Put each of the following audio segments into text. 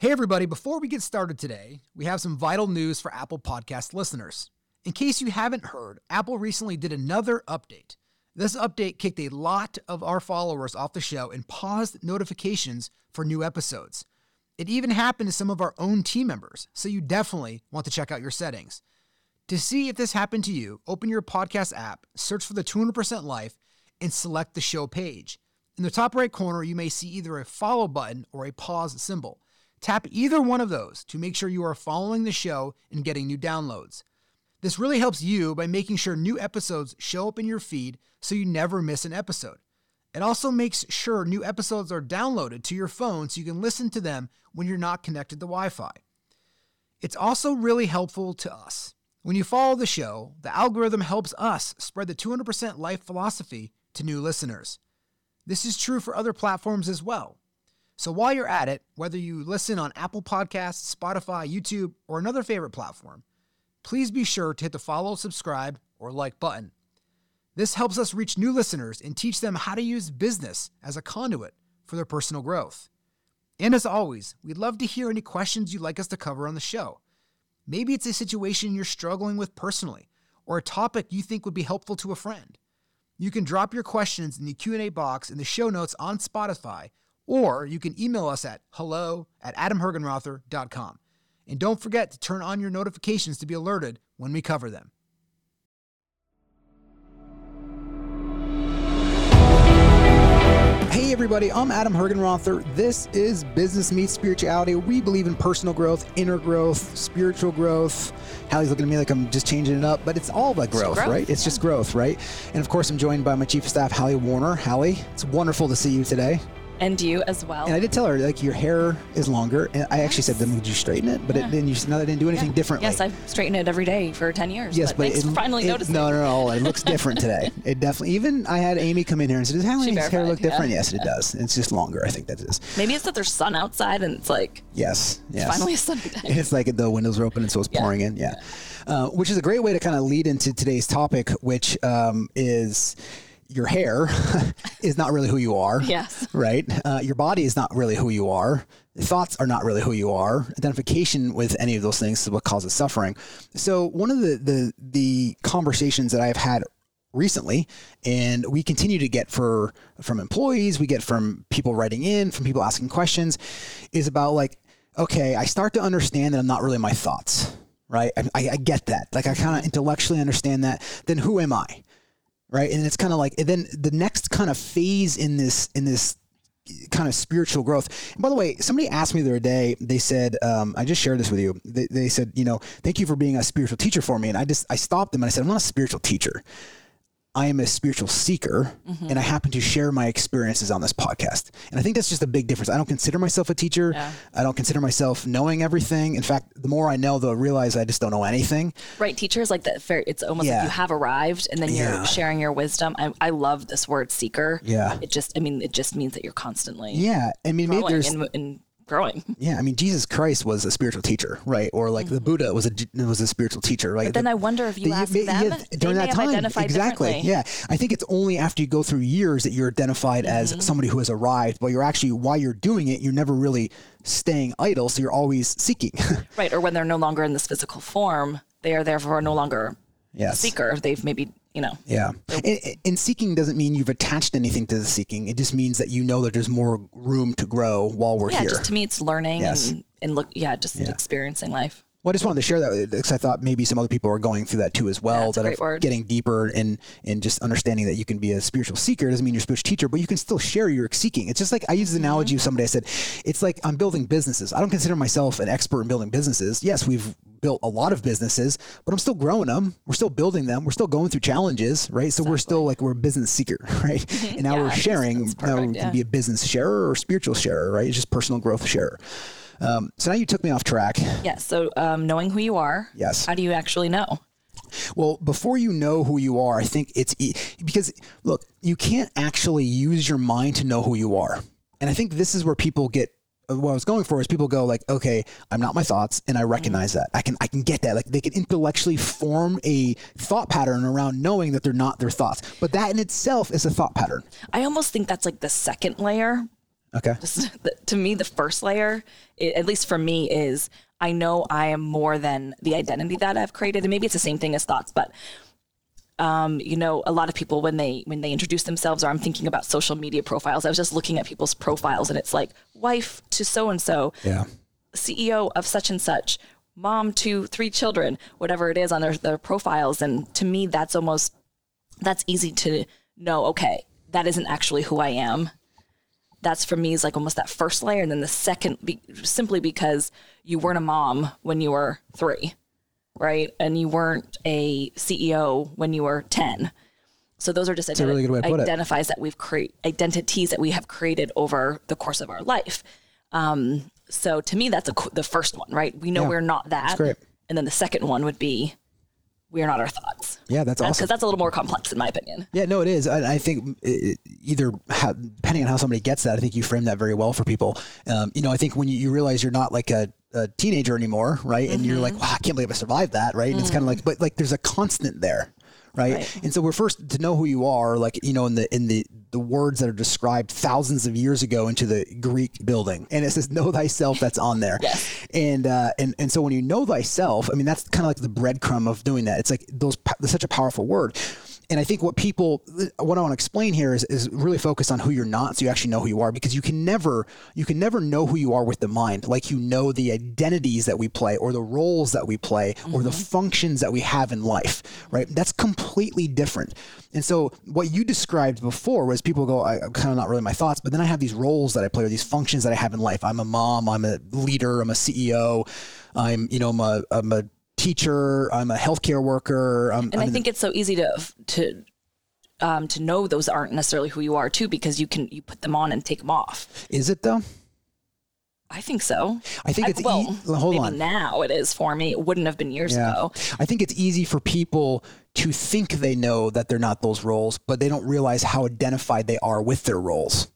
Hey, everybody, before we get started today, we have some vital news for Apple Podcast listeners. In case you haven't heard, Apple recently did another update. This update kicked a lot of our followers off the show and paused notifications for new episodes. It even happened to some of our own team members, so you definitely want to check out your settings. To see if this happened to you, open your podcast app, search for the 200% Life, and select the show page. In the top right corner, you may see either a follow button or a pause symbol. Tap either one of those to make sure you are following the show and getting new downloads. This really helps you by making sure new episodes show up in your feed so you never miss an episode. It also makes sure new episodes are downloaded to your phone so you can listen to them when you're not connected to Wi Fi. It's also really helpful to us. When you follow the show, the algorithm helps us spread the 200% life philosophy to new listeners. This is true for other platforms as well. So while you're at it, whether you listen on Apple Podcasts, Spotify, YouTube, or another favorite platform, please be sure to hit the follow, subscribe, or like button. This helps us reach new listeners and teach them how to use business as a conduit for their personal growth. And as always, we'd love to hear any questions you'd like us to cover on the show. Maybe it's a situation you're struggling with personally or a topic you think would be helpful to a friend. You can drop your questions in the Q&A box in the show notes on Spotify or you can email us at hello at adamhergenrother.com. And don't forget to turn on your notifications to be alerted when we cover them. Hey everybody, I'm Adam Hergenrother. This is Business Meets Spirituality. We believe in personal growth, inner growth, spiritual growth. Hallie's looking at me like I'm just changing it up, but it's all about growth, growth right? It's yeah. just growth, right? And of course, I'm joined by my chief of staff, Hallie Warner. Hallie, it's wonderful to see you today and you as well. And I did tell her like your hair is longer, and I actually said, "Then would you straighten it?" But yeah. it, then you no, I didn't do anything yeah. differently. Yes, I've straightened it every day for ten years. Yes, but, but it, finally it, noticing. No, no, no, it looks different today. It definitely. Even I had Amy come in here and said, "Does Hallie's hair look different?" Yeah. Yes, it does. It's just longer. I think that is. Maybe it's that there's sun outside and it's like yes, yes. finally a sunny day. It's like the windows are open and so it's pouring in. Yeah, uh, which is a great way to kind of lead into today's topic, which um, is your hair is not really who you are. Yes. Right? Uh, your body is not really who you are. Thoughts are not really who you are. Identification with any of those things is what causes suffering. So one of the the the conversations that I've had recently and we continue to get for from employees we get from people writing in from people asking questions is about like okay i start to understand that i'm not really my thoughts right i, I get that like i kind of intellectually understand that then who am i right? And it's kind of like, and then the next kind of phase in this in this kind of spiritual growth. And by the way, somebody asked me the other day. They said, um, I just shared this with you. They, they said, you know, thank you for being a spiritual teacher for me. And I just I stopped them and I said, I'm not a spiritual teacher. I am a spiritual seeker mm-hmm. and I happen to share my experiences on this podcast. And I think that's just a big difference. I don't consider myself a teacher. Yeah. I don't consider myself knowing everything. In fact, the more I know, the realize I just don't know anything. Right. Teachers like that. It's almost yeah. like you have arrived and then you're yeah. sharing your wisdom. I, I, love this word seeker. Yeah. It just, I mean, it just means that you're constantly. Yeah. I mean, maybe there's. In, in growing. Yeah, I mean, Jesus Christ was a spiritual teacher, right? Or like mm-hmm. the Buddha was a was a spiritual teacher, right? But then the, I wonder if you ask them yeah, during that time, exactly. Yeah, I think it's only after you go through years that you're identified mm-hmm. as somebody who has arrived. But you're actually while you're doing it, you're never really staying idle, so you're always seeking. right, or when they're no longer in this physical form, they are therefore no longer yes. seeker. They've maybe you know. Yeah. And, and, seeking doesn't mean you've attached anything to the seeking. It just means that you know that there's more room to grow while we're yeah, here. Yeah, just to me, it's learning yes. and, and look, yeah, just yeah. experiencing life. Well, I just wanted to share that because I thought maybe some other people are going through that too as well. Yeah, that are getting deeper in in just understanding that you can be a spiritual seeker. It doesn't mean you're a spiritual teacher, but you can still share your seeking. It's just like I use the analogy mm-hmm. of somebody. I said, it's like I'm building businesses. I don't consider myself an expert in building businesses. Yes, we've built a lot of businesses, but I'm still growing them. We're still building them. We're still going through challenges, right? So exactly. we're still like we're a business seeker, right? And now yeah, we're sharing. Perfect, now we can be a business sharer or spiritual sharer, right? It's just personal growth sharer. Um, so now you took me off track. Yes. So um, knowing who you are. Yes. How do you actually know? Well, before you know who you are, I think it's e- because look, you can't actually use your mind to know who you are. And I think this is where people get what I was going for is people go like, okay, I'm not my thoughts, and I recognize that. I can I can get that. Like they can intellectually form a thought pattern around knowing that they're not their thoughts. But that in itself is a thought pattern. I almost think that's like the second layer Okay. Just the, to me, the first layer, it, at least for me, is I know I am more than the identity that I've created, and maybe it's the same thing as thoughts, but um, you know, a lot of people when they when they introduce themselves, or I'm thinking about social media profiles. I was just looking at people's profiles, and it's like wife to so and so, yeah, CEO of such and such, mom to three children, whatever it is on their their profiles. And to me, that's almost that's easy to know. Okay, that isn't actually who I am. That's for me is like almost that first layer, and then the second, be, simply because you weren't a mom when you were three right? And you weren't a CEO when you were 10. So those are just identi- really identifies that we've created identities that we have created over the course of our life. Um, so to me, that's a, the first one, right? We know yeah, we're not that. And then the second one would be we are not our thoughts. Yeah, that's, awesome. Because that's a little more complex, in my opinion. Yeah, no, it is. I, I think it, either how, depending on how somebody gets that, I think you frame that very well for people. Um, you know, I think when you, you realize you're not like a a teenager anymore, right? And mm-hmm. you're like, wow, I can't believe I survived that, right? And mm-hmm. it's kind of like, but like there's a constant there, right? right? And so we're first to know who you are, like you know, in the in the the words that are described thousands of years ago into the Greek building, and it says "Know thyself." That's on there, yes. and uh, and and so when you know thyself, I mean, that's kind of like the breadcrumb of doing that. It's like those. That's such a powerful word and I think what people, what I want to explain here is, is really focus on who you're not, so you actually know who you are, because you can never, you can never know who you are with the mind, like you know the identities that we play, or the roles that we play, mm-hmm. or the mm-hmm. functions that we have in life, right? That's completely different. And so what you described before was people go, I, am kind of not really my thoughts, but then I have these roles that I play, or these functions that I have in life. I'm a mom, I'm a leader, I'm a CEO, I'm, you know, I'm a, I'm a teacher. I'm a healthcare worker. I'm, and I'm I think the- it's so easy to to um, to know those aren't necessarily who you are too, because you can you put them on and take them off. Is it though? I think so. I think it's I, well, e- hold on. Now it is for me. It wouldn't have been years yeah. ago. I think it's easy for people to think they know that they're not those roles, but they don't realize how identified they are with their roles.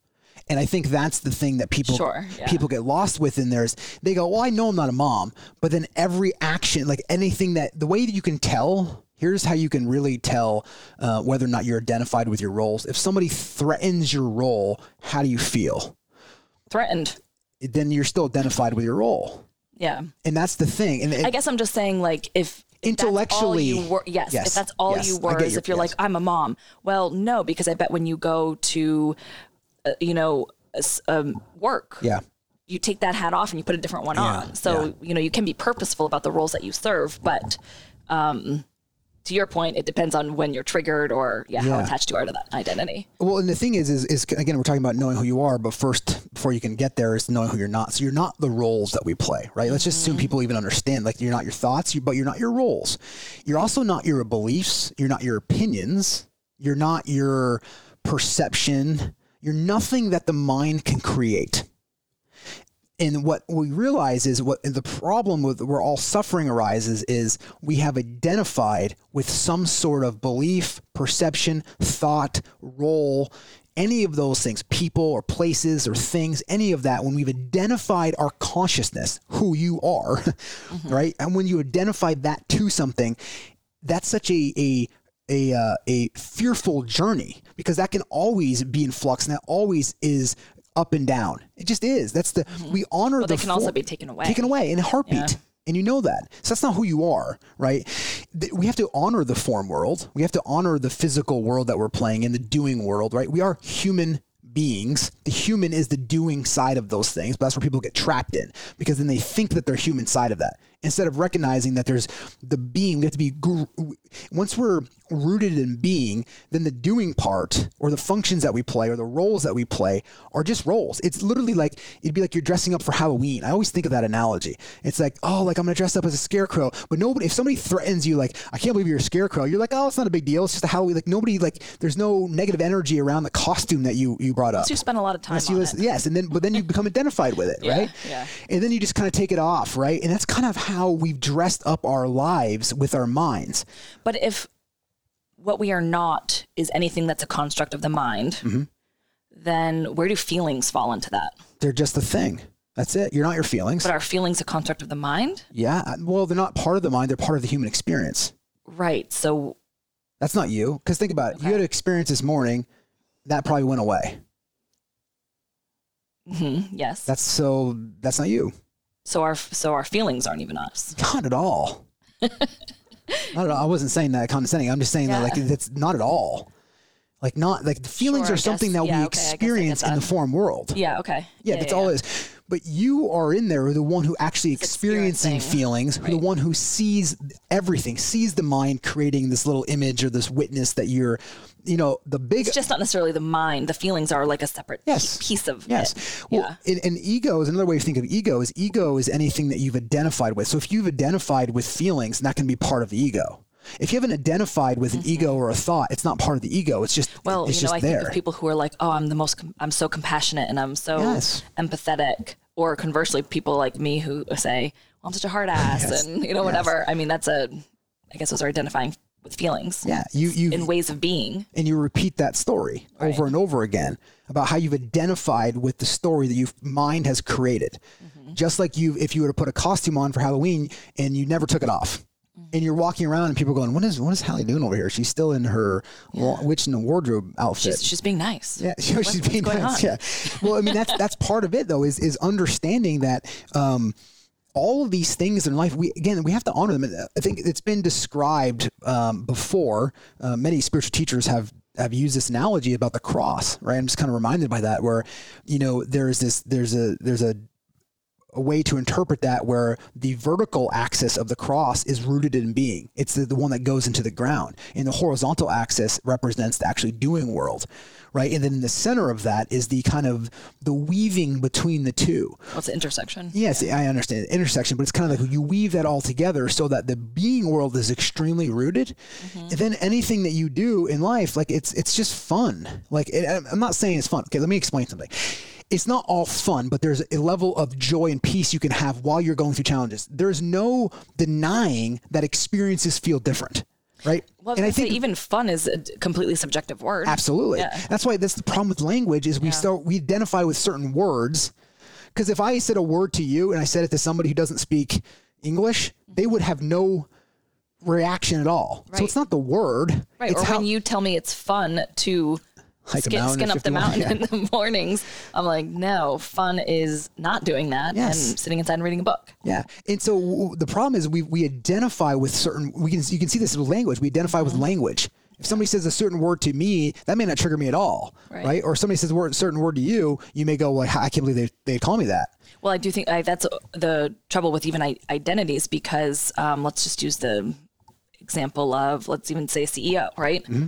And I think that's the thing that people sure, yeah. people get lost with in there is they go, well, I know I'm not a mom, but then every action, like anything that the way that you can tell here's how you can really tell uh, whether or not you're identified with your roles. If somebody threatens your role, how do you feel? Threatened. Then you're still identified with your role. Yeah. And that's the thing. And I guess I'm just saying, like, if intellectually you were, yes, yes, if that's all yes, you were, is if you're yes. like, I'm a mom. Well, no, because I bet when you go to uh, you know, um, work. Yeah. You take that hat off and you put a different one yeah, on. So, yeah. you know, you can be purposeful about the roles that you serve, but um, to your point, it depends on when you're triggered or yeah, yeah, how attached you are to that identity. Well, and the thing is, is, is again, we're talking about knowing who you are, but first, before you can get there, is knowing who you're not. So you're not the roles that we play, right? Let's just assume mm-hmm. people even understand, like you're not your thoughts, but you're not your roles. You're also not your beliefs. You're not your opinions. You're not your perception. You're nothing that the mind can create. And what we realize is what the problem with where all suffering arises is we have identified with some sort of belief, perception, thought, role, any of those things, people or places or things, any of that, when we've identified our consciousness, who you are, mm-hmm. right? And when you identify that to something, that's such a, a a uh, a fearful journey because that can always be in flux and that always is up and down. It just is. That's the mm-hmm. we honor. Well, the they can also be taken away. Taken away in a heartbeat. Yeah. And you know that. So that's not who you are, right? We have to honor the form world. We have to honor the physical world that we're playing in, the doing world, right? We are human beings. The human is the doing side of those things, but that's where people get trapped in because then they think that they're human side of that instead of recognizing that there's the being. We have to be once we're rooted in being, then the doing part or the functions that we play or the roles that we play are just roles. It's literally like it'd be like you're dressing up for Halloween. I always think of that analogy. It's like, oh, like I'm gonna dress up as a scarecrow, but nobody. If somebody threatens you, like I can't believe you're a scarecrow, you're like, oh, it's not a big deal. It's just a Halloween. Like nobody, like there's no negative energy around the costume that you you brought up. So you spend a lot of time on listen, it. Yes, and then but then you become identified with it, yeah, right? Yeah. And then you just kind of take it off, right? And that's kind of how we've dressed up our lives with our minds. But if what we are not is anything that's a construct of the mind, mm-hmm. then where do feelings fall into that? They're just a thing. That's it. You're not your feelings. But are feelings a construct of the mind? Yeah. Well, they're not part of the mind. They're part of the human experience. Right. So that's not you. Because think about it. Okay. You had an experience this morning that probably went away. Yes. That's so that's not you. So our so our feelings aren't even us. Not at all. not at all. I wasn't saying that condescending. I'm just saying that like Yeah. that's not at all. Like not like the feelings Sure, are I something that yeah, we okay, I guess I get experience in the form world. Yeah. Okay. Yeah, that's all it is. But you are in there, the one who actually experiencing experiencing. feelings, the one who sees everything, sees the mind creating this little image or this witness that you're, you know, the big. It's just not necessarily the mind. The feelings are like a separate Yes. piece of Yes. it. Well, yeah. and, and ego is another way to think of ego is ego is anything that you've identified with. So if you've identified with feelings, that can be part of the ego. If you haven't identified with an ego or a thought, it's not part of the ego. It's just Mm-hmm. Well, it's you know, I there. think of people who are like, "Oh, I'm the most, com- I'm so compassionate and I'm so Yes. empathetic," or conversely, people like me who say, well, "I'm such a hard ass," Yes. and you know, whatever. I mean, that's a, I guess those are identifying with feelings yeah, you you in ways of being. and you repeat that story over and over again about how you've identified with the story that your mind has created. Mm-hmm. Just like you, if you were to put a costume on for Halloween and you never took it off. Mm-hmm. And you're walking around, and people are going, "What is what is Hallie doing over here? She's still in her wa- witch in the wardrobe outfit." She's, she's being nice. Yeah, sure, she's being nice. on? Yeah. Well, I mean, that's that's part of it though, is is understanding that um, all of these things in life, we again, we have to honor them. I think it's been described um, before. Uh, many spiritual teachers have have used this analogy about the cross, right? I'm just kind of reminded by that, where you know there's this there's a there's a a way to interpret that where the vertical axis of the cross is rooted in being. It's the, the one that goes into the ground. And the horizontal axis represents the actually doing world, right? And then in the center of that is the kind of the weaving between the two. What's the intersection? Yes, I understand the intersection, but it's kind of like you weave that all together so that the being world is extremely rooted, mm-hmm. and then anything that you do in life, like it's it's just fun. Like it, I'm I'm not saying it's fun. Okay, let me explain something. It's not all fun, but there's a level of joy and peace you can have while you're going through challenges. There's no denying that experiences feel different, right? Well, and I think even fun is a completely subjective word. Absolutely. Yeah. That's why that's the problem with language is we start we identify with certain words. Because if I said a word to you and I said it to somebody who doesn't speak English, mm-hmm. they would have no reaction at all. So it's not the word. Right. It's or how when you tell me it's fun to Hike skin, skin up the mountain yeah. in the mornings, I'm like, no, fun is not doing that Yes. and sitting inside and reading a book. Yeah, and so w- the problem is we we identify with certain. We can you can see this with language. We identify Mm-hmm. with language. If somebody says a certain word to me, that may not trigger me at all, right? Right. Or somebody says a word, certain word to you, you may go like, I can't believe they they call me that. Well, I do think I, that's the trouble with even identities because um, let's just use the example of let's even say CEO, right? Mm-hmm.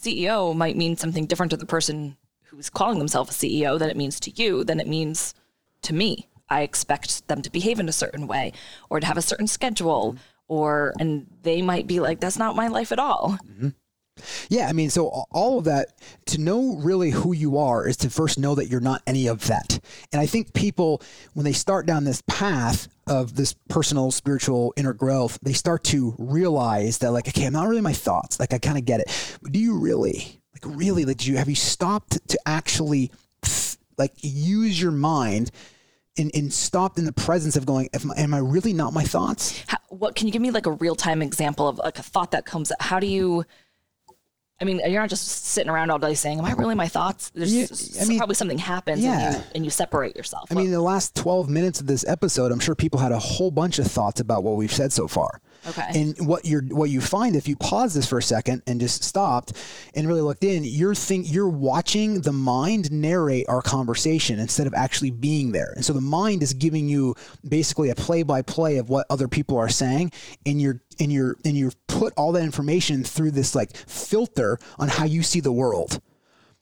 CEO might mean something different to the person who's calling themselves a CEO than it means to you, than it means to me. I expect them to behave in a certain way or to have a certain schedule or and they might be like that's not my life at all. Mm-hmm. Yeah, I mean, so all of that to know really who you are is to first know that you're not any of that. And I think people, when they start down this path of this personal, spiritual inner growth, they start to realize that, like, okay, I'm not really my thoughts. Like, I kind of get it. But do you really, like, really, like, do you have you stopped to actually, like, use your mind? And, and stopped in the presence of going, am, am I really not my thoughts? How, what can you give me like a real time example of like a thought that comes how do you I mean, you're not just sitting around all day saying, "Am I really my thoughts?" There's Yeah, I mean- probably something happens, Yeah. and, you, and you separate yourself. I mean, in the last 12 minutes of this episode, I'm sure people had a whole bunch of thoughts about what we've said so far. Okay. And what you're what you find if you pause this for a second and just stopped and really looked in, you're think you're watching the mind narrate our conversation instead of actually being there. And so the mind is giving you basically a play by play of what other people are saying, and you're and you're and you've put all that information through this like filter on how you see the world.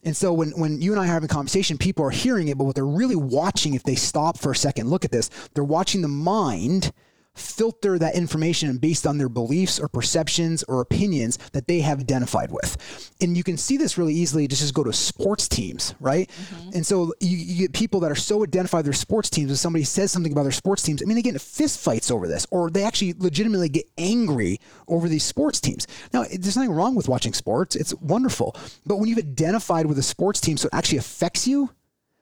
And so when, when you and I are having a conversation, people are hearing it, but what they're really watching, if they stop for a second, look at this, they're watching the mind filter that information based on their beliefs or perceptions or opinions that they have identified with. And you can see this really easily just, just go to sports teams, right? Mm-hmm. And so you, you get people that are so identified with their sports teams, if somebody says something about their sports teams, I mean, they get into fist fights over this, or they actually legitimately get angry over these sports teams. Now, there's nothing wrong with watching sports. It's wonderful. But when you've identified with a sports team so it actually affects you,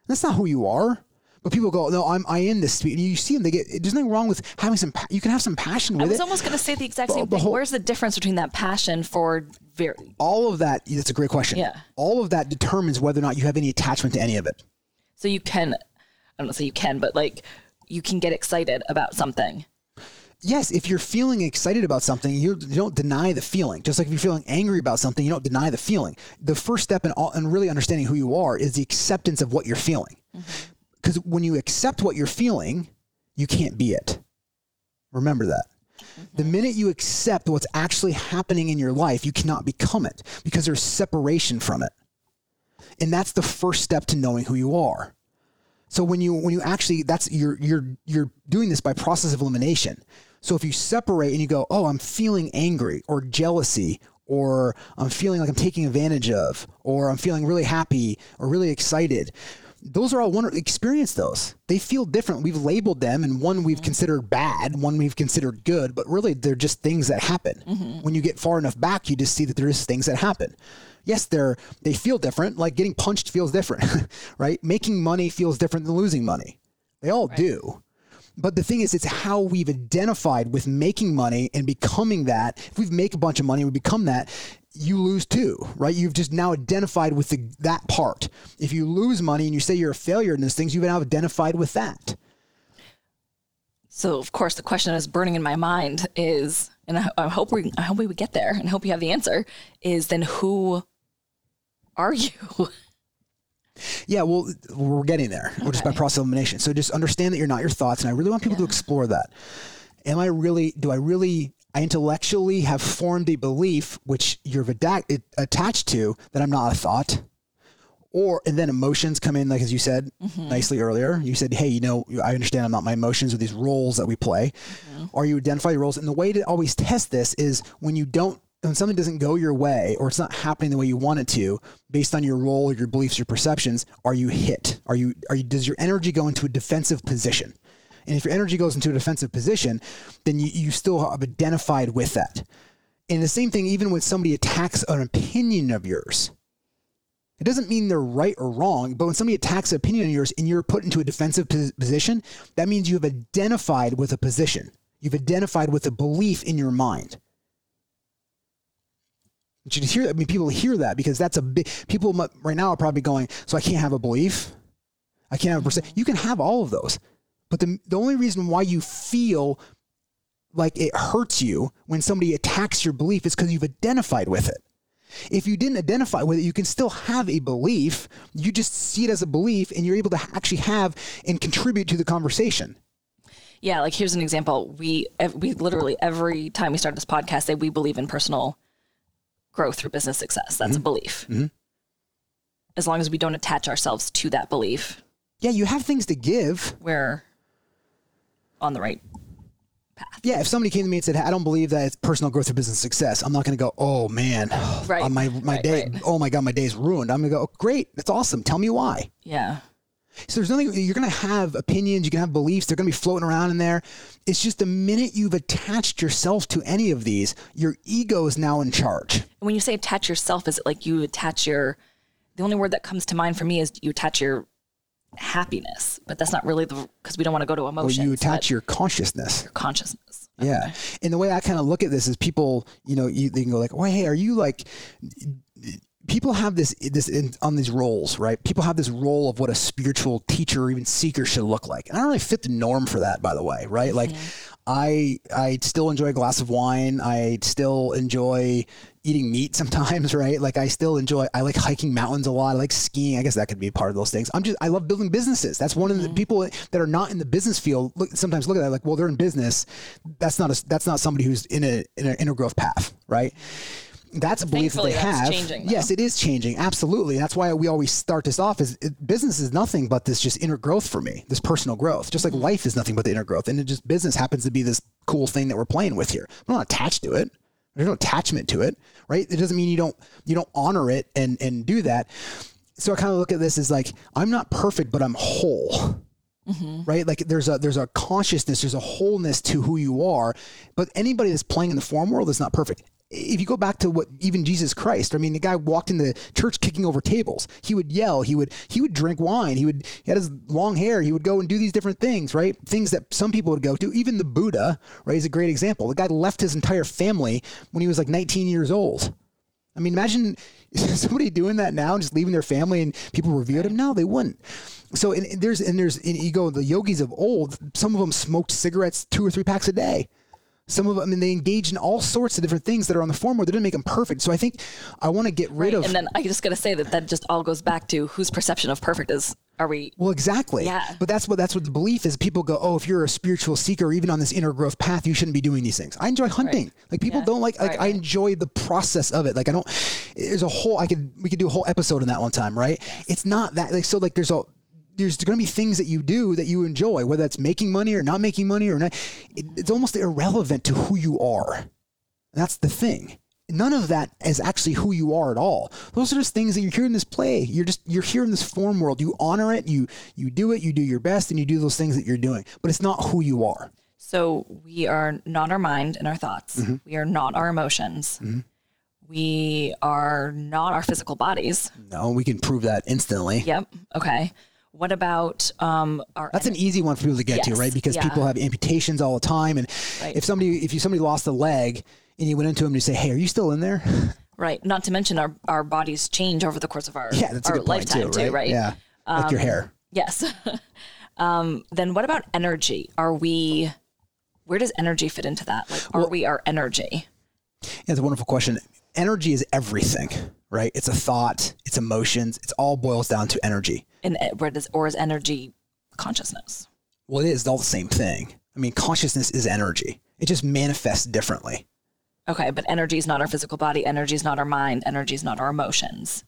that's not who you are. But people go, no, I'm I in this. And you see them, they get. There's nothing wrong with having some. pa- You can have some passion with it. I was it. almost going to say the exact The- same the thing. whole- Where's the difference between that passion for very? All of that. That's a great question. Yeah. All of that determines whether or not you have any attachment to any of it. So you can. I don't say you can, but like you can get excited about something. Yes, if you're feeling excited about something, you, don't deny the feeling. Just like if you're feeling angry about something, you don't deny the feeling. The first step in, all, in really understanding who you are is the acceptance of what you're feeling. Mm-hmm. Because when you accept what you're feeling, you can't be it. Remember that. The minute you accept what's actually happening in your life, you cannot become it because there's separation from it. And that's the first step to knowing who you are. So when you when you actually that's you're you're you're doing this by process of elimination. So if you separate and you go, "Oh, I'm feeling angry or jealousy or I'm feeling like I'm taking advantage of or I'm feeling really happy or really excited." Those are all one experience those. They feel different. We've labeled them and one we've considered bad, one we've considered good, but really they're just things that happen. Mm-hmm. When you get far enough back, you just see that there is things that happen yes, they're they feel different. Like getting punched feels different, right? Making money feels different than losing money. They all right. do. But the thing is, it's how we've identified with making money and becoming that. If we make a bunch of money, we become that. You lose too, right? You've just now identified with the, that part. If you lose money and you say you're a failure in those things, you've now identified with that. So, of course, the question that's burning in my mind is, and I, I hope we, I hope we would get there, and I hope you have the answer. Is then who are you? Yeah, well, we're getting there. Okay. Just by process elimination. So just understand that you're not your thoughts, and I really want people yeah. to explore that. Am I really? Do I really? I intellectually have formed a belief which you're attached to that I'm not a thought, or and then emotions come in, like as you said mm-hmm. nicely earlier. You said, "Hey, you know, I understand I'm not my emotions or these roles that we play." Mm-hmm. Or you identify your roles, and the way to always test this is when you don't when something doesn't go your way or it's not happening the way you want it to based on your role or your beliefs your perceptions are you hit are you are you does your energy go into a defensive position and if your energy goes into a defensive position then you, you still have identified with that and the same thing even when somebody attacks an opinion of yours it doesn't mean they're right or wrong, but when somebody attacks an opinion of yours and you're put into a defensive position, that means you have identified with a position. You've identified with a belief in your mind. You hear, I mean, people hear that because that's a big. People right now are probably going, so I can't have a belief. I can't have a percent. You can have all of those, but the the only reason why you feel like it hurts you when somebody attacks your belief is because you've identified with it. If you didn't identify with it, you can still have a belief. You just see it as a belief, and you're able to actually have and contribute to the conversation. Yeah, like here's an example. We we literally every time we start this podcast say we believe in personal growth through business success. That's mm-hmm. a belief. Mm-hmm. As long as we don't attach ourselves to that belief. Yeah, you have things to give. We're on the right path. Yeah, if somebody came to me and said, "I don't believe that it's personal growth or business success," I'm not going to go, "Oh man, right. my my right, day, right. oh my god, my day's ruined." I'm going to go, oh, "Great, that's awesome. Tell me why." Yeah. So there's nothing you're going to have opinions, you can have beliefs, they're going to be floating around in there. It's just the minute you've attached yourself to any of these, your ego is now in charge. When you say attach yourself, is it like you attach your the only word that comes to mind for me is you attach your happiness, but that's not really the because we don't want to go to emotions. Well, you attach your consciousness. Your consciousness. Okay. Yeah, and the way I kind of look at this is people, you know, you, they can go like, "Oh, hey, are you like?" people have this this in, on these roles, right? People have this role of what a spiritual teacher or even seeker should look like, and I don't really fit the norm for that, by the way, right? Mm-hmm. Like, I I still enjoy a glass of wine. I still enjoy eating meat sometimes, right? Like I still enjoy. I like hiking mountains a lot. I like skiing. I guess that could be part of those things. I'm just I love building businesses. That's one of the mm-hmm. people that are not in the business field. Look, sometimes look at that like, well, they're in business. That's not a that's not somebody who's in a in an inner growth path, right? that's a belief that they have. Changing, yes, it is changing. Absolutely. That's why we always start this off as it, business is nothing but this just inner growth for me, this personal growth. Just like mm-hmm. life is nothing but the inner growth. And it just business happens to be this cool thing that we're playing with here. I'm not attached to it. There's no attachment to it, right? It doesn't mean you don't you don't honor it and and do that. So I kind of look at this as like I'm not perfect, but I'm whole. Mm-hmm. Right? Like there's a there's a consciousness, there's a wholeness to who you are. But anybody that's playing in the form world is not perfect if you go back to what even Jesus Christ, I mean, the guy walked in the church kicking over tables. He would yell. He would he would drink wine. He would he had his long hair. He would go and do these different things, right? Things that some people would go to. Even the Buddha, right, is a great example. The guy left his entire family when he was like 19 years old. I mean, imagine somebody doing that now, and just leaving their family and people revered him. No, they wouldn't. So and, and there's and there's and you go the yogis of old. Some of them smoked cigarettes two or three packs a day. Some of them, I mean, they engage in all sorts of different things that are on the form where they didn't make them perfect. So I think I want to get rid of. And then I just got to say that that just all goes back to whose perception of perfect is. Are we? Well, exactly. Yeah. But that's what that's what the belief is. People go, oh, if you're a spiritual seeker, even on this inner growth path, you shouldn't be doing these things. I enjoy hunting. Right. Like people Yeah. don't like. Like Right, I enjoy the process of it. Like I don't. There's a whole. I could. We could do a whole episode on that one time, right? It's not that. Like so. Like there's a. There's going to be things that you do that you enjoy, whether that's making money or not making money or not. It, it's almost irrelevant to who you are. That's the thing. None of that is actually who you are at all. Those are just things that you're here in this play. You're just you're here in this form world. You honor it. You you do it. You do your best, and you do those things that you're doing. But it's not who you are. So we are not our mind and our thoughts. Mm-hmm. We are not our emotions. We are not our physical bodies. No, we can prove that instantly. Yep. Okay. What about um our That's an easy one for people to get to, right? Because yeah. people have amputations all the time, and Right. if somebody if you somebody lost a leg and you went into them and you say, "Hey, are you still in there?" right? Not to mention our our bodies change over the course of our yeah, that's a our good point lifetime too, right? Yeah, like your hair. Yes. um, then what about energy? Are we? Where does energy fit into that? Like, are we our energy? Yeah, it's a wonderful question. Energy is everything, right? It's a thought, it's emotions, it's all boils down to energy. And uh, where does or is energy consciousness? Well, it is all the same thing. I mean, consciousness is energy. It just manifests differently. Okay, but energy is not our physical body. Energy is not our mind. Energy is not our emotions.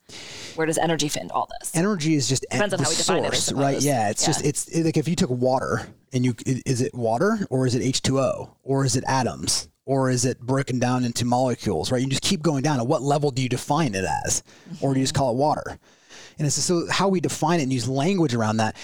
Where does energy fit into all this? Energy is just en- Depends on the how we define it, right? Yeah, it's just it's it- like if you took water and you is it water or is it H2O or is it atoms or is it broken down into molecules, right? You just keep going down. At what level do you define it as, or do you just call it water? And it's so how we define it and use language around that.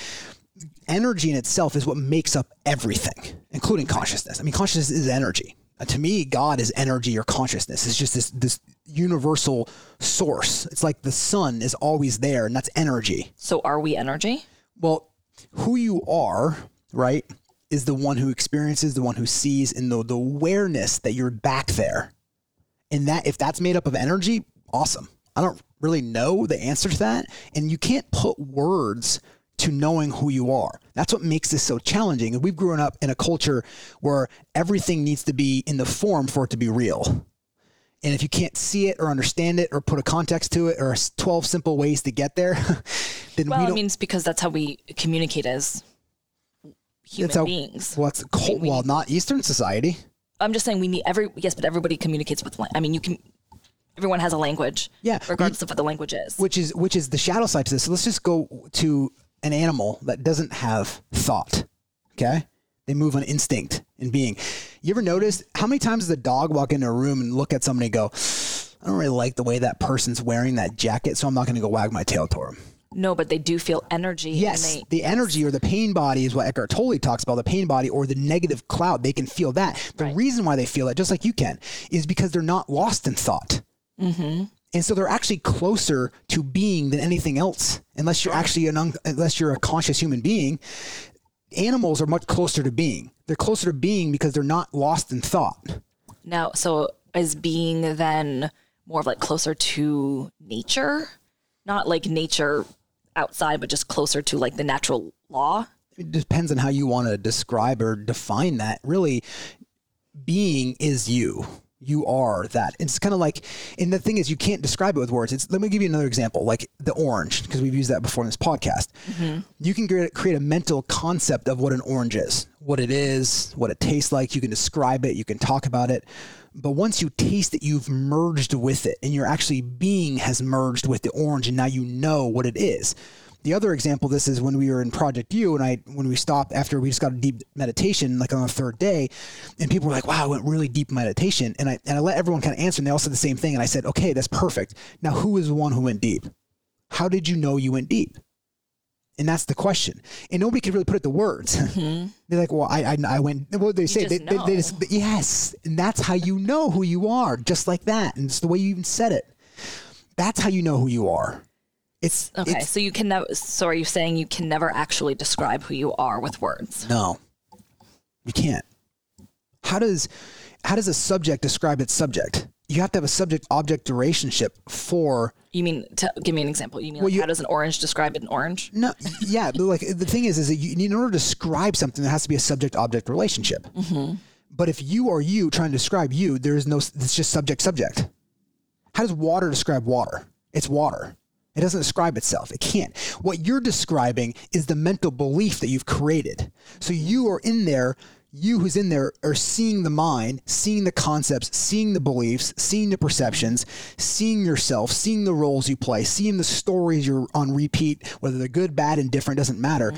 energy in itself is what makes up everything, including consciousness. I mean, consciousness is energy. Uh, to me, God is energy or consciousness. It's just this this universal source. It's like the sun is always there, and that's energy. So are we energy? Well, who you are, right, is the one who experiences, the one who sees, and the, the awareness that you're back there. And that if that's made up of energy, awesome. I don't really know the answer to that. And you can't put words to knowing who you are. That's what makes this so challenging. And we've grown up in a culture where everything needs to be in the form for it to be real. And if you can't see it or understand it or put a context to it or 12 simple ways to get there, then Well, we I don't. mean, it's because that's how we communicate as human how- beings. Well, it's cold. Well, not Eastern society. I'm just saying we need every yes, but everybody communicates with. I mean, you can. Everyone has a language. Yeah, Regardless of what the language is. which is which is the shadow side to this. So let's just go to an animal that doesn't have thought. Okay, they move on instinct and being. You ever notice how many times does a dog walk into a room and look at somebody and go, "I don't really like the way that person's wearing that jacket, so I'm not going to go wag my tail toward him." No, but they do feel energy. and Yes, they- the energy or the pain body is what Eckhart Tolle talks about. The pain body or the negative cloud, they can feel that. The reason why they feel that, just like you can, is because they're not lost in thought. Mm-hmm. And so they're actually closer to being than anything else. Unless you're actually an un- unless you're a conscious human being, animals are much closer to being. They're closer to being because they're not lost in thought. Now, so is being then more of like closer to nature, not like nature outside, but just closer to like the natural law. It depends on how you want to describe or define that. Really, being is you. You are that. It's kind of like, and the thing is, you can't describe it with words. It's, let me give you another example, like the orange, because we've used that before in this podcast. Mm-hmm. You can create a mental concept of what an orange is, what it is, what it tastes like. You can describe it, you can talk about it. But once you taste it, you've merged with it, and your actually being has merged with the orange, and now you know what it is. The other example of this is when we were in Project U and I when we stopped after we just got a deep meditation like on the third day and people were like, Wow, I went really deep meditation and I and I let everyone kind of answer and they all said the same thing and I said, Okay, that's perfect. Now who is the one who went deep? How did you know you went deep? And that's the question. And nobody could really put it to words. Mm-hmm. They're like, well, I, I, I went, what they say? just They, they, they just, yes. And that's how you know who you are, just like that. And it's the way you even said it. That's how you know who you are. It's, Okay, it's so you can never. So are you saying you can never actually describe who you are with words? No, you can't. How does how does a subject describe its subject? you have to have a subject object relationship for You mean, t- give me an example. You mean, like, you- how does an orange describe an orange? no yeah but like the thing is is that you, in order to describe something there has to be a subject object relationship mm-hmm. but if you are you trying to describe you there is no it's just subject subject. How does water describe water? It's water. It doesn't describe itself. It can't. What you're describing is the mental belief that you've created. So you are in there you who's in there are seeing the mind, seeing the concepts, seeing the beliefs, seeing the perceptions, seeing yourself, seeing the roles you play, seeing the stories you're on repeat, whether they're good, bad, and different, doesn't matter.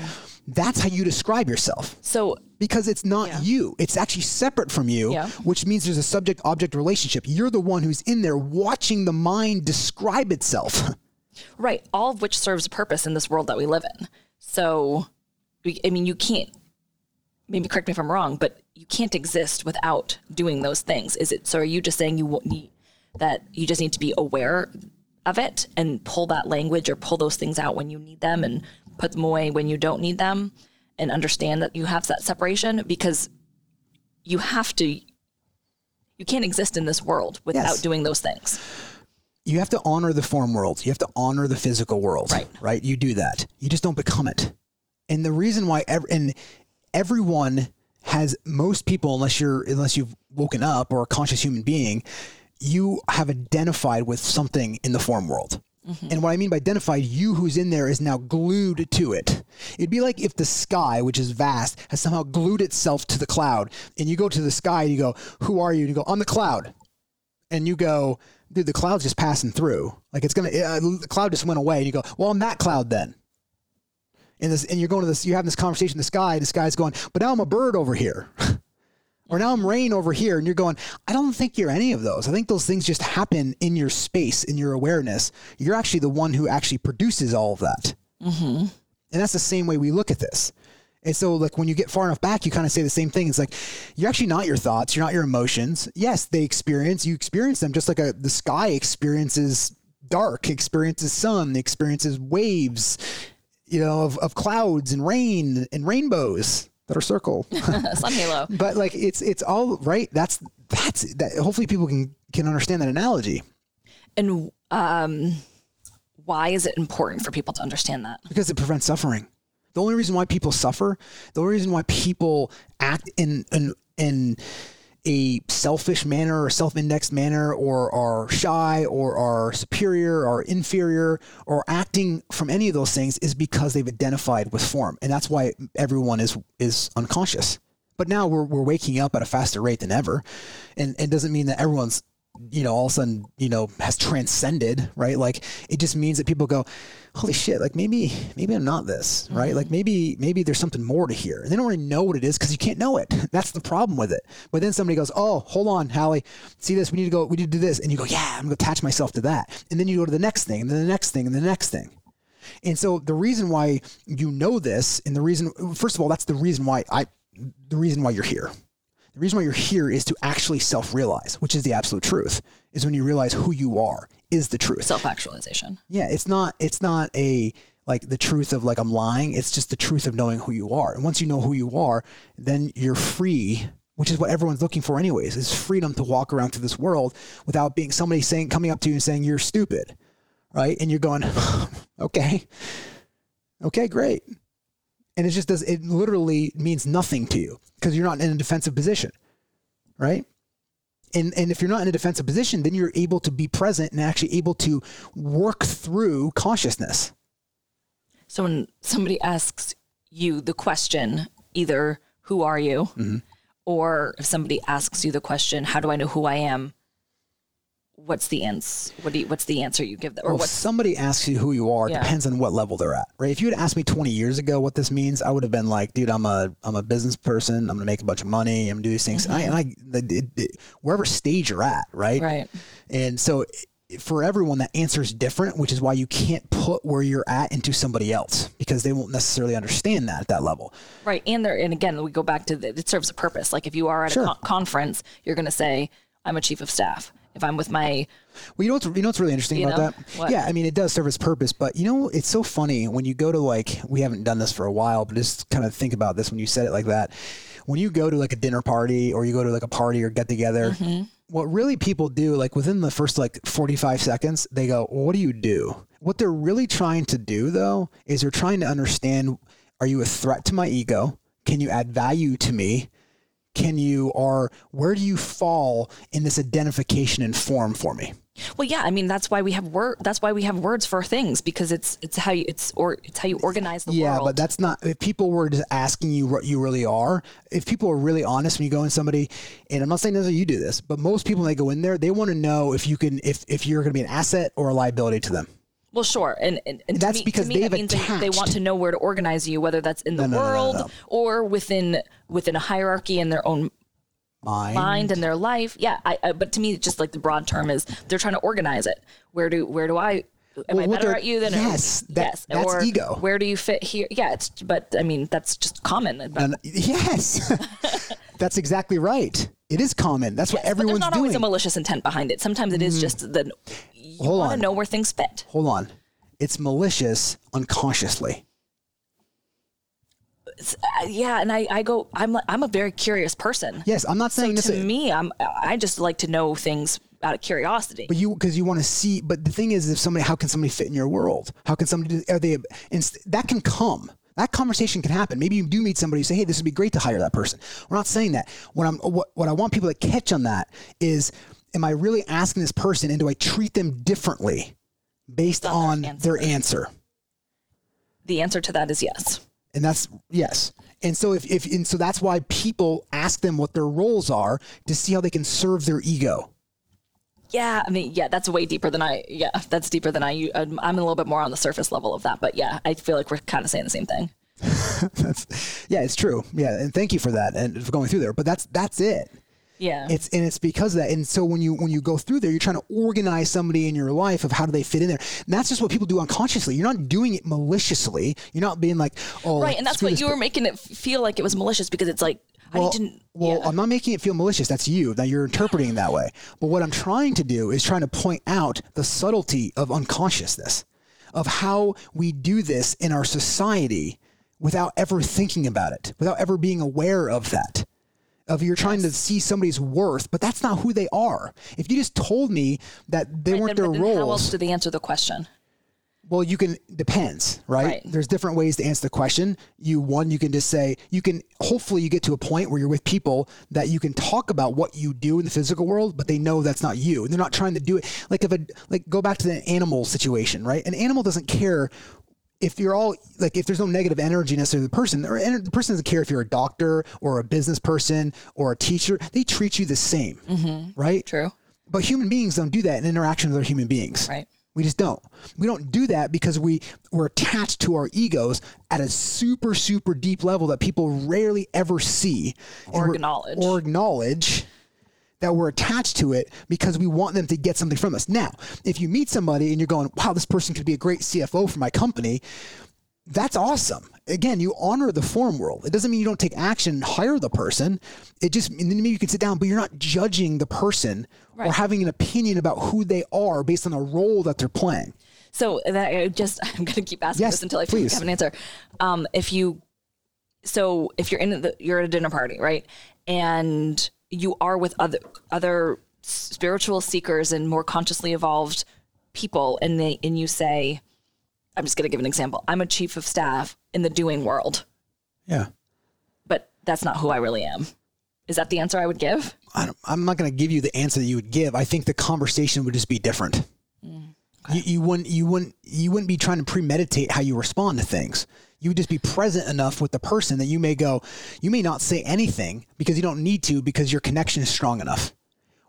That's how you describe yourself So, because it's not you. It's actually separate from you, Yeah. which means there's a subject object relationship. You're the one who's in there watching the mind describe itself. right, all of which serves a purpose in this world that we live in. So, I mean, you can't, maybe correct me if I'm wrong, but you can't exist without doing those things. Is it, so are you just saying you need, that you just need to be aware of it and pull that language or pull those things out when you need them and put them away when you don't need them and understand that you have that separation because you have to, you can't exist in this world without Yes. doing those things. you have to honor the form world. You have to honor the physical world. Right. Right. You do that. You just don't become it. And the reason why every, and everyone has most people, unless you're unless you've woken up or a conscious human being, you have identified with something in the form world. And what I mean by identified, you who's in there is now glued to it. It'd be like if the sky, which is vast, has somehow glued itself to the cloud. And you go to the sky and you go, Who are you? And you go, I'm the cloud and you go, dude, the cloud's just passing through. Like it's gonna, uh, the cloud just went away. And you go, well, I'm that cloud then. And this, and you're going to this, you're having this conversation in the sky. This guy's going, but now I'm a bird over here, or now I'm rain over here. And you're going, I don't think you're any of those. I think those things just happen in your space, in your awareness. You're actually the one who actually produces all of that. Mm-hmm. And that's the same way we look at this. And so, like, when you get far enough back, you kind of say the same thing. It's like, you're actually not your thoughts. You're not your emotions. Yes, they experience, you experience them just like a, the sky experiences dark, experiences sun, experiences waves, you know, of, of clouds and rain and rainbows that are circle. Sun halo. but like, it's, it's all right. That's, that's that. Hopefully people can, can understand that analogy And um, why is it important for people to understand that? because it prevents suffering. The only reason why people suffer, the only reason why people act in in, in a selfish manner or self-indexed manner or are shy or are superior or inferior or acting from any of those things is because they've identified with form. And that's why everyone is is unconscious. But now we're, we're waking up at a faster rate than ever. And it doesn't mean that everyone's you know all of a sudden you know has transcended right? Like it just means that people go holy shit like maybe maybe i'm not this mm-hmm. right? Like maybe maybe there's something more to here and they don't really know what it is because you can't know it. That's the problem with it. But then somebody goes oh hold on hallie. See this? We need to go we need to do this. And you go yeah i'm going to attach myself to that. And then you go to the next thing and then the next thing and the next thing. And so the reason why you know this and the reason first of all that's the reason why i the reason why you're here the reason why you're here is to actually self-realize, which is the absolute truth. Is when you realize who you are is the truth. Self actualization. yeah, it's not it's not a like the truth of like I'm lying. It's just the truth of knowing who you are. And once you know who you are, then you're free, which is what everyone's looking for anyways, is freedom to walk around through this world without being somebody saying coming up to you and saying you're stupid. Right? And you're going, "Okay. Okay, great." And it just does it literally means nothing to you because you're not in a defensive position. Right? and and if you're not in a defensive position, then you're able to be present and actually able to work through consciousness. So when somebody asks you the question, either who are you, Mm-hmm. or if somebody asks you the question, how do I know who I am? What's the answer? What do you, what's the answer you give them? Or if somebody asks you who you are, Yeah. depends on what level they're at, right? If you had asked me 20 years ago what this means, I would have been like, dude, I'm a I'm a business person. I'm gonna make a bunch of money. I'm gonna do these things. And I, and I it, it, wherever stage you're at, right? right? And so for everyone, that answer is different, which is why you can't put where you're at into somebody else because they won't necessarily understand that at that level. Right. And there, and again, we go back to the, it serves a purpose. Like if you are at Sure. a con- conference, you're going to say, I'm a chief of staff. If I'm with my, Well, you know what's you know what's really interesting about know? that? What? Yeah, I mean it does serve its purpose, but you know it's so funny when you go to like we haven't done this for a while, but just kind of think about this when you said it like that. When you go to like a dinner party or you go to like a party or get together, mm-hmm. what really people do, like within the first like 45 seconds, they go, well, what do you do? What they're really trying to do though, is they're trying to understand, are you a threat to my ego? Can you add value to me? Can you, or where do you fall in this identification and form for me? Well, yeah, I mean that's why we have word. That's why we have words for things because it's it's how you it's or it's how you organize the yeah, world. Yeah, but that's not. If people were just asking you what you really are, if people are really honest when you go in somebody, and I'm not saying that you do this, but most people when they go in there, they want to know if you can, if if you're going to be an asset or a liability to them. Well, sure, and, and, and That's me, because to me, that they've means they, they want to know where to organize you, whether that's in the no, no, world no. or within within a hierarchy in their own Mind. mind and their life. Yeah, I, I, but to me, just like the broad term is they're trying to organize it. Where do where do I? Am Well, I better at you than yes, that- yes? that's or ego. Where do you fit here? Yeah, it's but I mean that's just common. But, And- yes, that's exactly right. It is common. That's what everyone's but there's not doing. always a malicious intent behind it. Sometimes it is mm-hmm. just the you Hold want to on. know where things fit. Hold on. It's malicious unconsciously. Uh, yeah, and I, I go. I'm I'm a very curious person. Yes, I'm not saying this. to me, I'm I just like to know things out of curiosity. But you, because you want to see. But the thing is, if somebody, how can somebody fit in your world? How can somebody? Are they? That can come. That conversation can happen. Maybe you do meet somebody. You say, "Hey, this would be great to hire that person." We're not saying that. What I'm, what, what I want people to catch on that is, am I really asking this person, and do I treat them differently based On their on their answer? the answer to that is yes. And that's yes. And so if, if and so that's why people ask them what their roles are to see how they can serve their ego. Yeah, I mean, yeah, that's way deeper than I. Yeah, that's deeper than I. I'm I'm a little bit more on the surface level of that, but yeah, I feel like we're kind of saying the same thing. That's yeah, it's true. Yeah, and thank you for that and for going through there. But that's that's it. Yeah, It's and it's because of that. And so when you when you go through there, you're trying to organize somebody in your life of how do they fit in there. And that's just what people do unconsciously. You're not doing it maliciously. You're not being like, oh, right, and that's what you were making it feel like it was malicious because it's like well, I didn't. well, yeah. I'm not making it feel malicious. That's you. that you're interpreting that way. But what I'm trying to do is trying to point out the subtlety of unconsciousness, of how we do this in our society without ever thinking about it, without ever being aware of that. Of you're trying to see somebody's worth, but that's not who they are. If you just told me that they weren't Then- their then How else do they answer the question? well, you can depends, right? Right. There's different ways to answer the question. You one, you can just say you can. Hopefully, you get to a point where you're with people that you can talk about what you do in the physical world, but they know that's not you, and they're not trying to do it. Like if a like go back to the animal situation, right? An animal doesn't care if you're all like if there's no negative energy necessarily the person or the person doesn't care if you're a doctor or a business person or a teacher they treat you the same mm-hmm. right True. but human beings don't do that in interaction with other human beings Right. we just don't we don't do that because we we're attached to our egos at a super super deep level that people rarely ever see Or acknowledge. or acknowledge that we're attached to it because we want them to get something from us. Now, if you meet somebody and you're going, wow, this person could be a great CFO for my company, that's awesome. Again, you honor the form world. It doesn't mean you don't take action and hire the person. It just maybe you can sit down, but you're not judging the person or having an opinion about who they are based on a role that they're playing. So that I just I'm gonna keep asking Yes, this until I please. Have an answer. Um, if you, so if you're in the you're at a dinner party, right, and you are with other other spiritual seekers and more consciously evolved people, and they and you say, I'm just gonna give an example. I'm a chief of staff in the doing world, Yeah. but that's not who I really am. Is that the answer I would give? I don't, I'm not going to give you the answer that you would give. I think the conversation would just be different. Mm, you, you wouldn't you wouldn't you wouldn't be trying to premeditate how you respond to things. You would just be present enough with the person that you may go. You may not say anything because you don't need to because your connection is strong enough,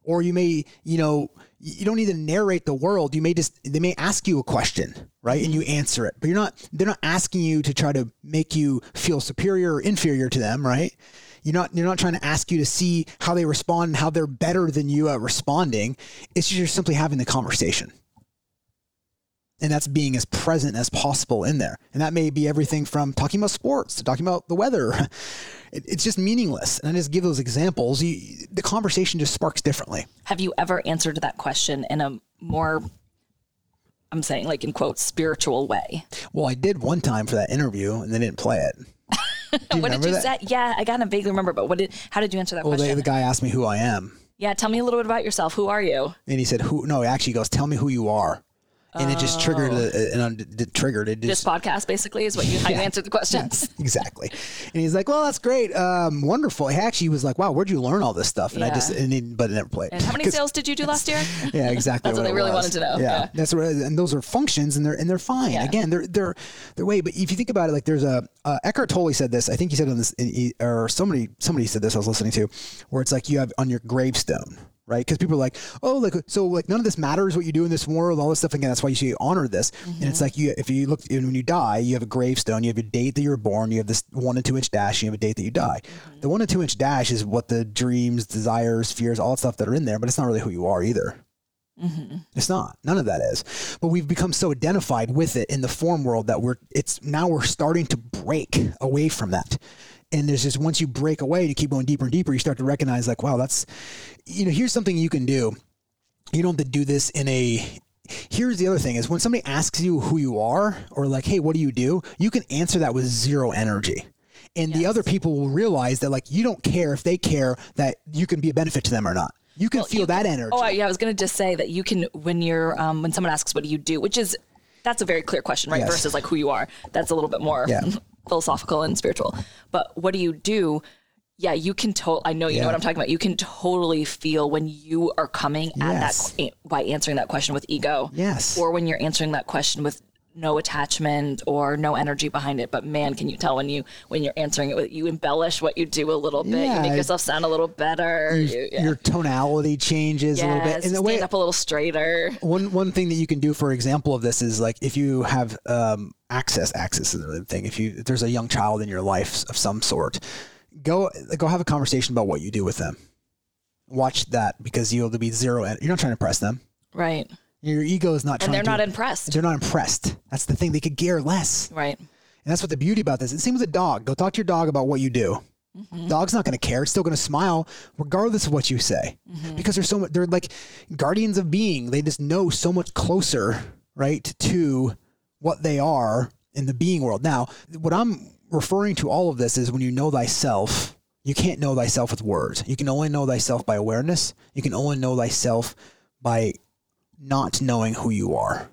or you may you know you don't need to narrate the world. You may just they may ask you a question right and you answer it, but you're not they're not asking you to try to make you feel superior or inferior to them, right? You're not you're not trying to ask you to see how they respond and how they're better than you at responding. It's just you're simply having the conversation. And that's being as present as possible in there. And that may be everything from talking about sports to talking about the weather. It, it's just meaningless. And I just give those examples. You, the conversation just sparks differently. Have you ever answered that question in a more I'm saying like in quote spiritual way? Well, I did one time for that interview and they didn't play it. Do you what did you that? say? Yeah, I kind of vaguely remember, but what did? How did you answer that Well, question? the guy asked me who I am. Yeah, tell me a little bit about yourself. Who are you? And he said, "Who? No, he actually, goes, tell me who you are." And it just triggered, Oh. a, and un- triggered it. This podcast basically is what you how you answered the questions. exactly. And he's like, "Well, that's great, um, wonderful." He actually was like, "Wow, where'd you learn all this stuff?" And I just, and he, but I never played. And how many 'Cause- sales did you do last year? Yeah, exactly. That's what they it really was. wanted to know. Yeah, Yeah. that's what, and those are functions, and they're and they're fine. Yeah. Again, they're they're they're way. But if you think about it, like there's a uh, Eckhart Tolle said this. I think he said on this, in- he- or somebody somebody said this. I was listening to, where it's like you have on your gravestone. Right, because people are like, oh, like so, like none of this matters what you do in this world, all this stuff. Again, that's why you should honor this. And Mm-hmm. it's like you, if you look, when you die, you have a gravestone, you have your date that you were born, you have this one and two inch dash, you have a date that you die. Mm-hmm. The one and two inch dash is what the dreams, desires, fears, all that stuff that are in there, but it's not really who you are either. It's not. None of that is. But we've become so identified with it in the form world that we're it's now we're starting to break away from that. And there's just once you break away and you keep going deeper and deeper, you start to recognize like, wow, that's you know, here's something you can do. You don't have to do this in a here's the other thing is when somebody asks you who you are or like, hey, what do you do? You can answer that with zero energy. And the other people will realize that like you don't care if they care that you can be a benefit to them or not. You can feel that energy. Oh, yeah. I was going to just say that you can when you're um, when someone asks what do you do, which is that's a very clear question, right? Yes. Versus like who you are. That's a little bit more Yeah. Philosophical and spiritual. But what do you do? Yeah, you can to- I know you Yeah. know what I'm talking about. You can totally feel when you are coming Yes. at that by answering that question with ego. Yes. Or when you're answering that question with no attachment or no energy behind it. But man, can you tell when you when you're answering it you embellish what you do a little bit. Yeah. You make yourself sound a little better. You, yeah. your tonality changes a little bit. Yes, And the way up a little straighter. one one thing that you can do, for example, of this is like if you have um, access. Access is another thing. If you if there's a young child in your life of some sort, go go have a conversation about what you do with them. Watch that because you'll be zero. You're not trying to press them. Right. Your ego is not trying. And they're to, not impressed. They're not impressed. That's the thing. They could care less. Right. And that's what the beauty about this. Same with a dog. Go talk to your dog about what you do. Mm-hmm. Dog's not going to care. It's still going to smile regardless of what you say, mm-hmm. because they're so much. They're like guardians of being. They just know so much closer, right, to what they are in the being world. Now, what I'm referring to all of this is when you know thyself. You can't know thyself with words. You can only know thyself by awareness. You can only know thyself by not knowing who you are.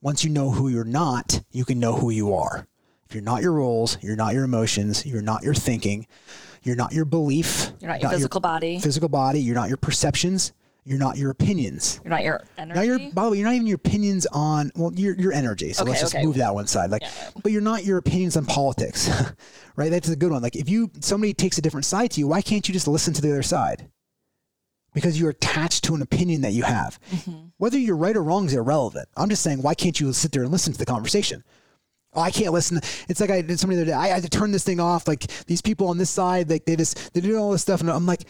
Once you know who you're not, you can know who you are. If you're not your roles, you're not your emotions, you're not your thinking, you're not your belief, You're not your physical body. physical body, you're not your perceptions, you're not your opinions. You're not your energy. Now you're by the way, you're not even your opinions on well, your your energy. So Okay, let's just okay. move that one side. Like but you're not your opinions on politics. right? That's a good one. Like if you somebody takes a different side to you, why can't you just listen to the other side? Because you're attached to an opinion that you have. Mm-hmm. Whether you're right or wrong is irrelevant. I'm just saying, why can't you sit there and listen to the conversation? Oh, I can't listen. It's like I did somebody the other day. I had to turn this thing off. Like these people on this side, like they just they do all this stuff, and I'm like,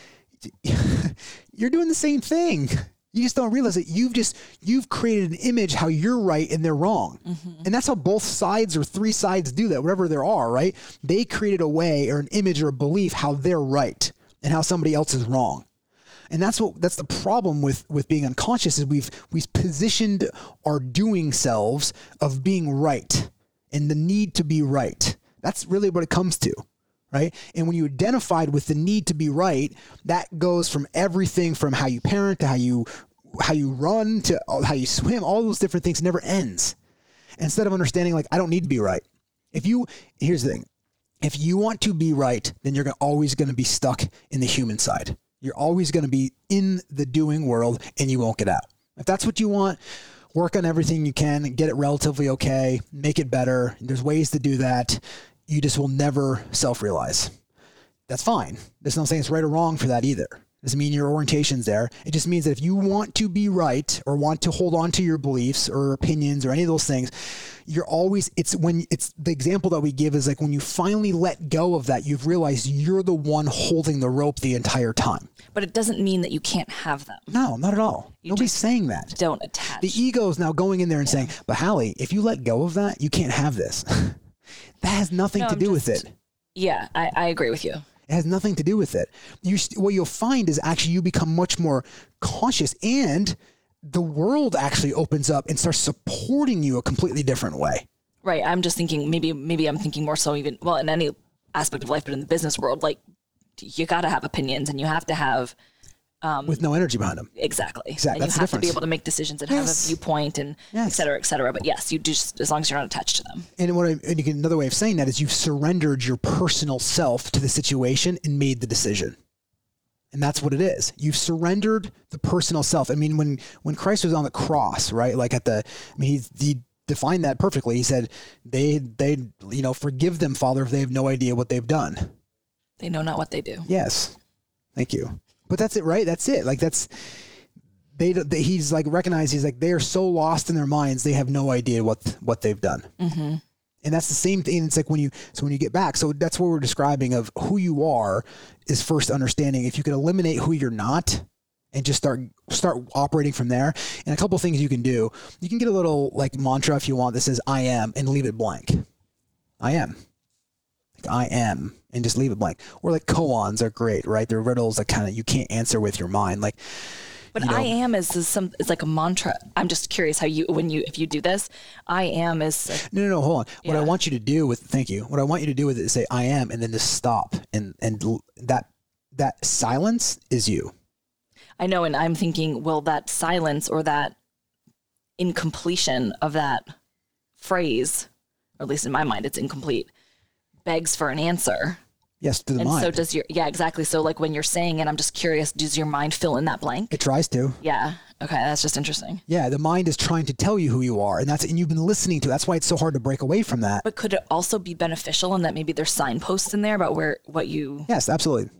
you're doing the same thing. You just don't realize it. You've just you've created an image how you're right and they're wrong, and that's how both sides or three sides do that. Whatever there are, right? They created a way or an image or a belief how they're right and how somebody else is wrong and that's what that's the problem with with being unconscious is we've we've positioned our doing selves of being right and the need to be right. That's really what it comes to right? And when you identified with the need to be right that goes from everything from how you parent to how you how you run to how you swim all those different things never ends. Instead of understanding like i don't need to be right. If you here's the thing. If you want to be right, then you're always going to be stuck in the human side. You're always going to be in the doing world and you won't get out. If that's what you want, work on everything you can, get it relatively okay, make it better. There's ways to do that. You just will never self realize. That's fine. There's no saying it's right or wrong for that either. Doesn't mean your orientation's there. It just means that if you want to be right or want to hold on to your beliefs or opinions or any of those things, you're always it's when it's the example that we give is like when you finally let go of that, you've realized you're the one holding the rope the entire time. but it doesn't mean that you can't have them. No, not at all. Nobody's saying that. Don't attach. The ego is now going in there and saying, "But Hallie, if you let go of that, you can't have this." that has nothing No, to I'm do with it. yeah, I, I agree with you. It has nothing to do with it. You what you'll find is actually you become much more conscious, and the world actually opens up and starts supporting you a completely different way. Right. I'm just thinking maybe maybe I'm thinking more so even well in any aspect of life, but in the business world, like you got to have opinions and you have to have Um, with no energy behind them. Exactly. Exactly. And That's you have to be able to make decisions and Yes. have a viewpoint and Yes. et cetera, et cetera. But yes, you do just as long as you're not attached to them. And what I, and you can, another way of saying that is you've surrendered your personal self to the situation and made the decision. And that's what it is. You've surrendered the personal self. I mean, when when Christ was on the cross, right? Like at the, I mean, he, he defined that perfectly. He said, "They they you know forgive them, Father, if they have no idea what they've done." They know not what they do. Yes, thank you. But that's it, right? That's it. Like that's they. they he's like recognized. He's like they are so lost in their minds, they have no idea what what they've done. Mm-hmm. And that's the same thing. It's like when you so when you get back. So that's what we're describing of who you are is first understanding. If you can eliminate who you're not and just start start operating from there. And a couple things you can do. You can get a little like mantra if you want that says I am and leave it blank. I am. Like, I am and just leave it blank. Or like koans are great, right? They're riddles that kind of you can't answer with your mind. Like But you know- I am is, is some is like a mantra. I'm just curious how you when you if you do this, I am is No, no, no. Hold on. What I want you to do with thank you. What I want you to do with it is say I am, and then just stop, and and that that silence is you. I know, and I'm thinking, will that silence or that incompletion of that phrase, or at least in my mind, it's incomplete, begs for an answer. Yes, to the and mind. so does your yeah exactly. So like when you're saying it, I'm just curious, does your mind fill in that blank? it tries to. Yeah. Okay, that's just interesting. Yeah, the mind is trying to tell you who you are, and that's and you've been listening to. That's why it's so hard to break away from that. But could it also be beneficial in that maybe there's signposts in there about where what you Yes, absolutely.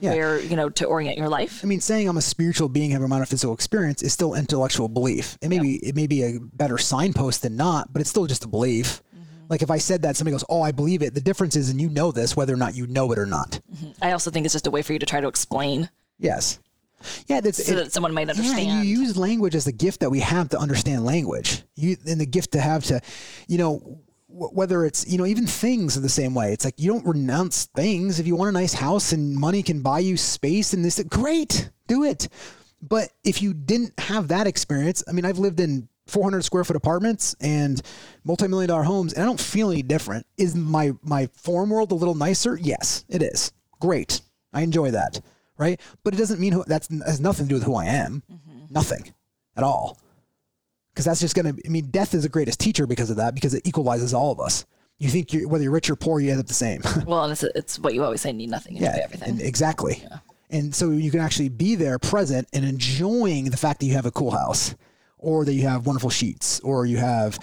Yeah. where you know to orient your life? I mean, saying I'm a spiritual being having a amount of physical experience is still intellectual belief. It may be it may be a better signpost than not, but it's still just a belief. Like if I said that, somebody goes, "Oh, I believe it." The difference is, and you know this, whether or not you know it or not. Mm-hmm. I also think it's just a way for you to try to explain Yes. Yeah, that's so it- that someone might Yeah, understand. you use language as the gift that we have to understand language. You and the gift to have to, you know, wh- whether it's you know even things are the same way. It's like you don't renounce things. If you want a nice house and money can buy you space and this, great, do it. But if you didn't have that experience, I mean, I've lived in 400 square foot apartments and multi-million dollar homes, and I don't feel any different. Is my my form world a little nicer? Yes, it is. Great, I enjoy that. Right, but it doesn't mean who, that's has nothing to do with who I am. Mm-hmm. Nothing at all. Because that's just gonna. I mean, death is the greatest teacher because of that. Because it equalizes all of us. You think you're, whether you're rich or poor, you end up the same. well, and it's, it's what you always say: need nothing, yeah, everything. and exactly. And so you can actually be there, present, and enjoying the fact that you have a cool house, or that you have wonderful sheets, or you have,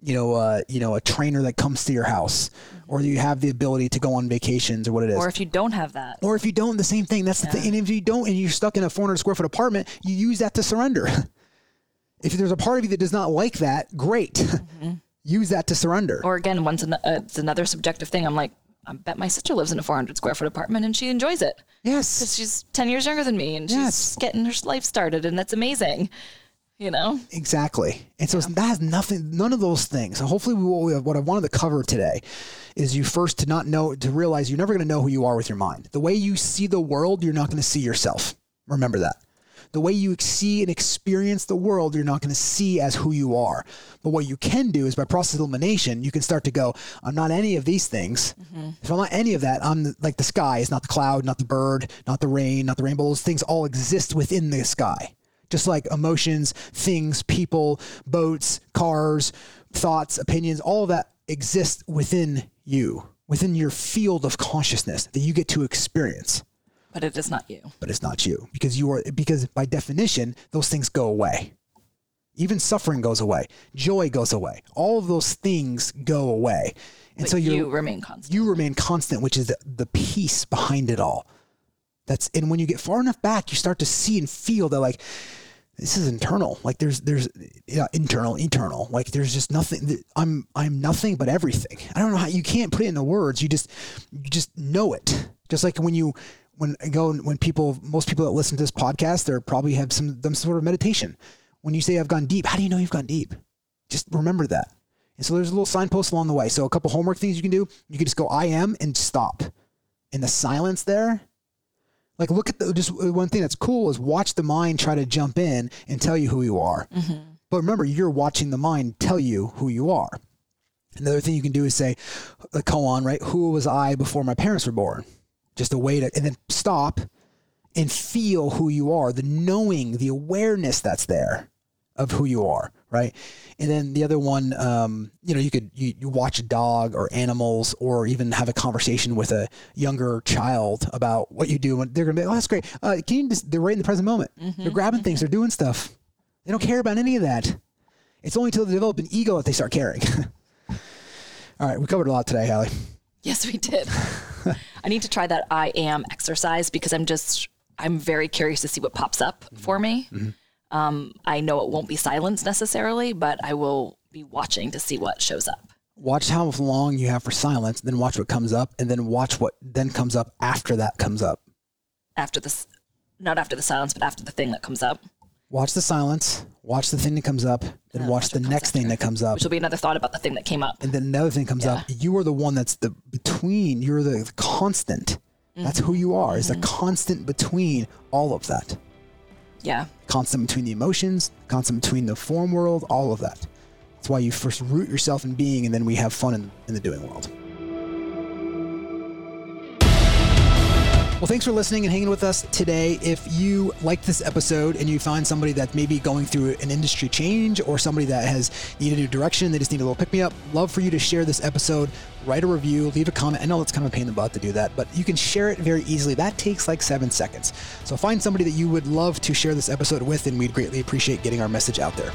you know, uh, you know, a trainer that comes to your house, or you have the ability to go on vacations, or what it is. or if you don't have that, Or if you don't, the same thing. That's the thing. And if you don't, and you're stuck in a 400 square foot apartment, you use that to surrender. if there's a part of you that does not like that, great. use that to surrender. or again, once an, uh, it's another subjective thing. I'm like, I bet my sister lives in a 400 square foot apartment and she enjoys it. yes. 'Cause she's 10 years younger than me and she's Yes. getting her life started and that's amazing. You know? Exactly. And so it's that has nothing, none of those things. So hopefully, we will, what I wanted to cover today is you first to not know, to realize you're never going to know who you are with your mind. The way you see the world, you're not going to see yourself. Remember that. The way you see and experience the world, you're not going to see as who you are. But what you can do is by process of elimination, you can start to go, I'm not any of these things. Mm-hmm. If I'm not any of that, I'm the, like the sky is not the cloud, not the bird, not the rain, not the rainbow. Those things all exist within the sky just like emotions, things, people, boats, cars, thoughts, opinions, all of that exists within you, within your field of consciousness that you get to experience. But it is not you. But it's not you because you are because by definition those things go away. Even suffering goes away, joy goes away. All of those things go away, and But so you you remain constant. you remain constant, which is the, the peace behind it all. That's and when you get far enough back, you start to see and feel that like this is internal. Like there's there's yeah, internal, eternal. Like there's just nothing. I'm I'm nothing but everything. I don't know how you can't put it into words. You just you just know it. Just like when you when I go when people most people that listen to this podcast, they probably have some some sort of meditation. When you say I've gone deep, how do you know you've gone deep? Just remember that. And so there's a little signpost along the way. So a couple homework things you can do. You can just go I am and stop. In the silence there, like look at the just uh, one thing that's cool is watch the mind try to jump in and tell you who you are. Mm-hmm. But remember, you're watching the mind tell you who you are. Another thing you can do is say, uh, a koan, right? Who was I before my parents were born? Just a way to, and then stop and feel who you are, the knowing, the awareness that's there of who you are, right? And then the other one, um, you know, you could you, you watch a dog or animals, or even have a conversation with a younger child about what you do, and they're gonna be, oh, that's great. Uh, can you just? They're right in the present moment. Mm-hmm. They're grabbing things. They're doing stuff. They don't care about any of that. It's only until they develop an ego that they start caring. All right, we covered a lot today, Hallie. Yes, we did. I need to try that I am exercise because I'm just I'm very curious to see what pops up mm-hmm. for me. Mm-hmm. Um, I know it won't be silence necessarily, but I will be watching to see what shows up. Watch how long you have for silence, then watch what comes up, and then watch what then comes up after that comes up. After this, not after the silence, but after the thing that comes up. Watch the silence, watch the thing that comes up, then watch, watch the next thing that comes up. Which will be another thought about the thing that came up. And then another thing comes yeah. up. You are the one that's the between, you're the, the constant. Mm-hmm. That's who you are, is mm-hmm. a constant between all of that. Yeah. Constant between the emotions, constant between the form world, all of that. That's why you first root yourself in being and then we have fun in, in the doing world. Well, thanks for listening and hanging with us today. If you like this episode and you find somebody that may be going through an industry change or somebody that has needed a direction, they just need a little pick me up, love for you to share this episode, write a review, leave a comment. I know it's kind of a pain in the butt to do that, but you can share it very easily. That takes like seven seconds. So find somebody that you would love to share this episode with, and we'd greatly appreciate getting our message out there.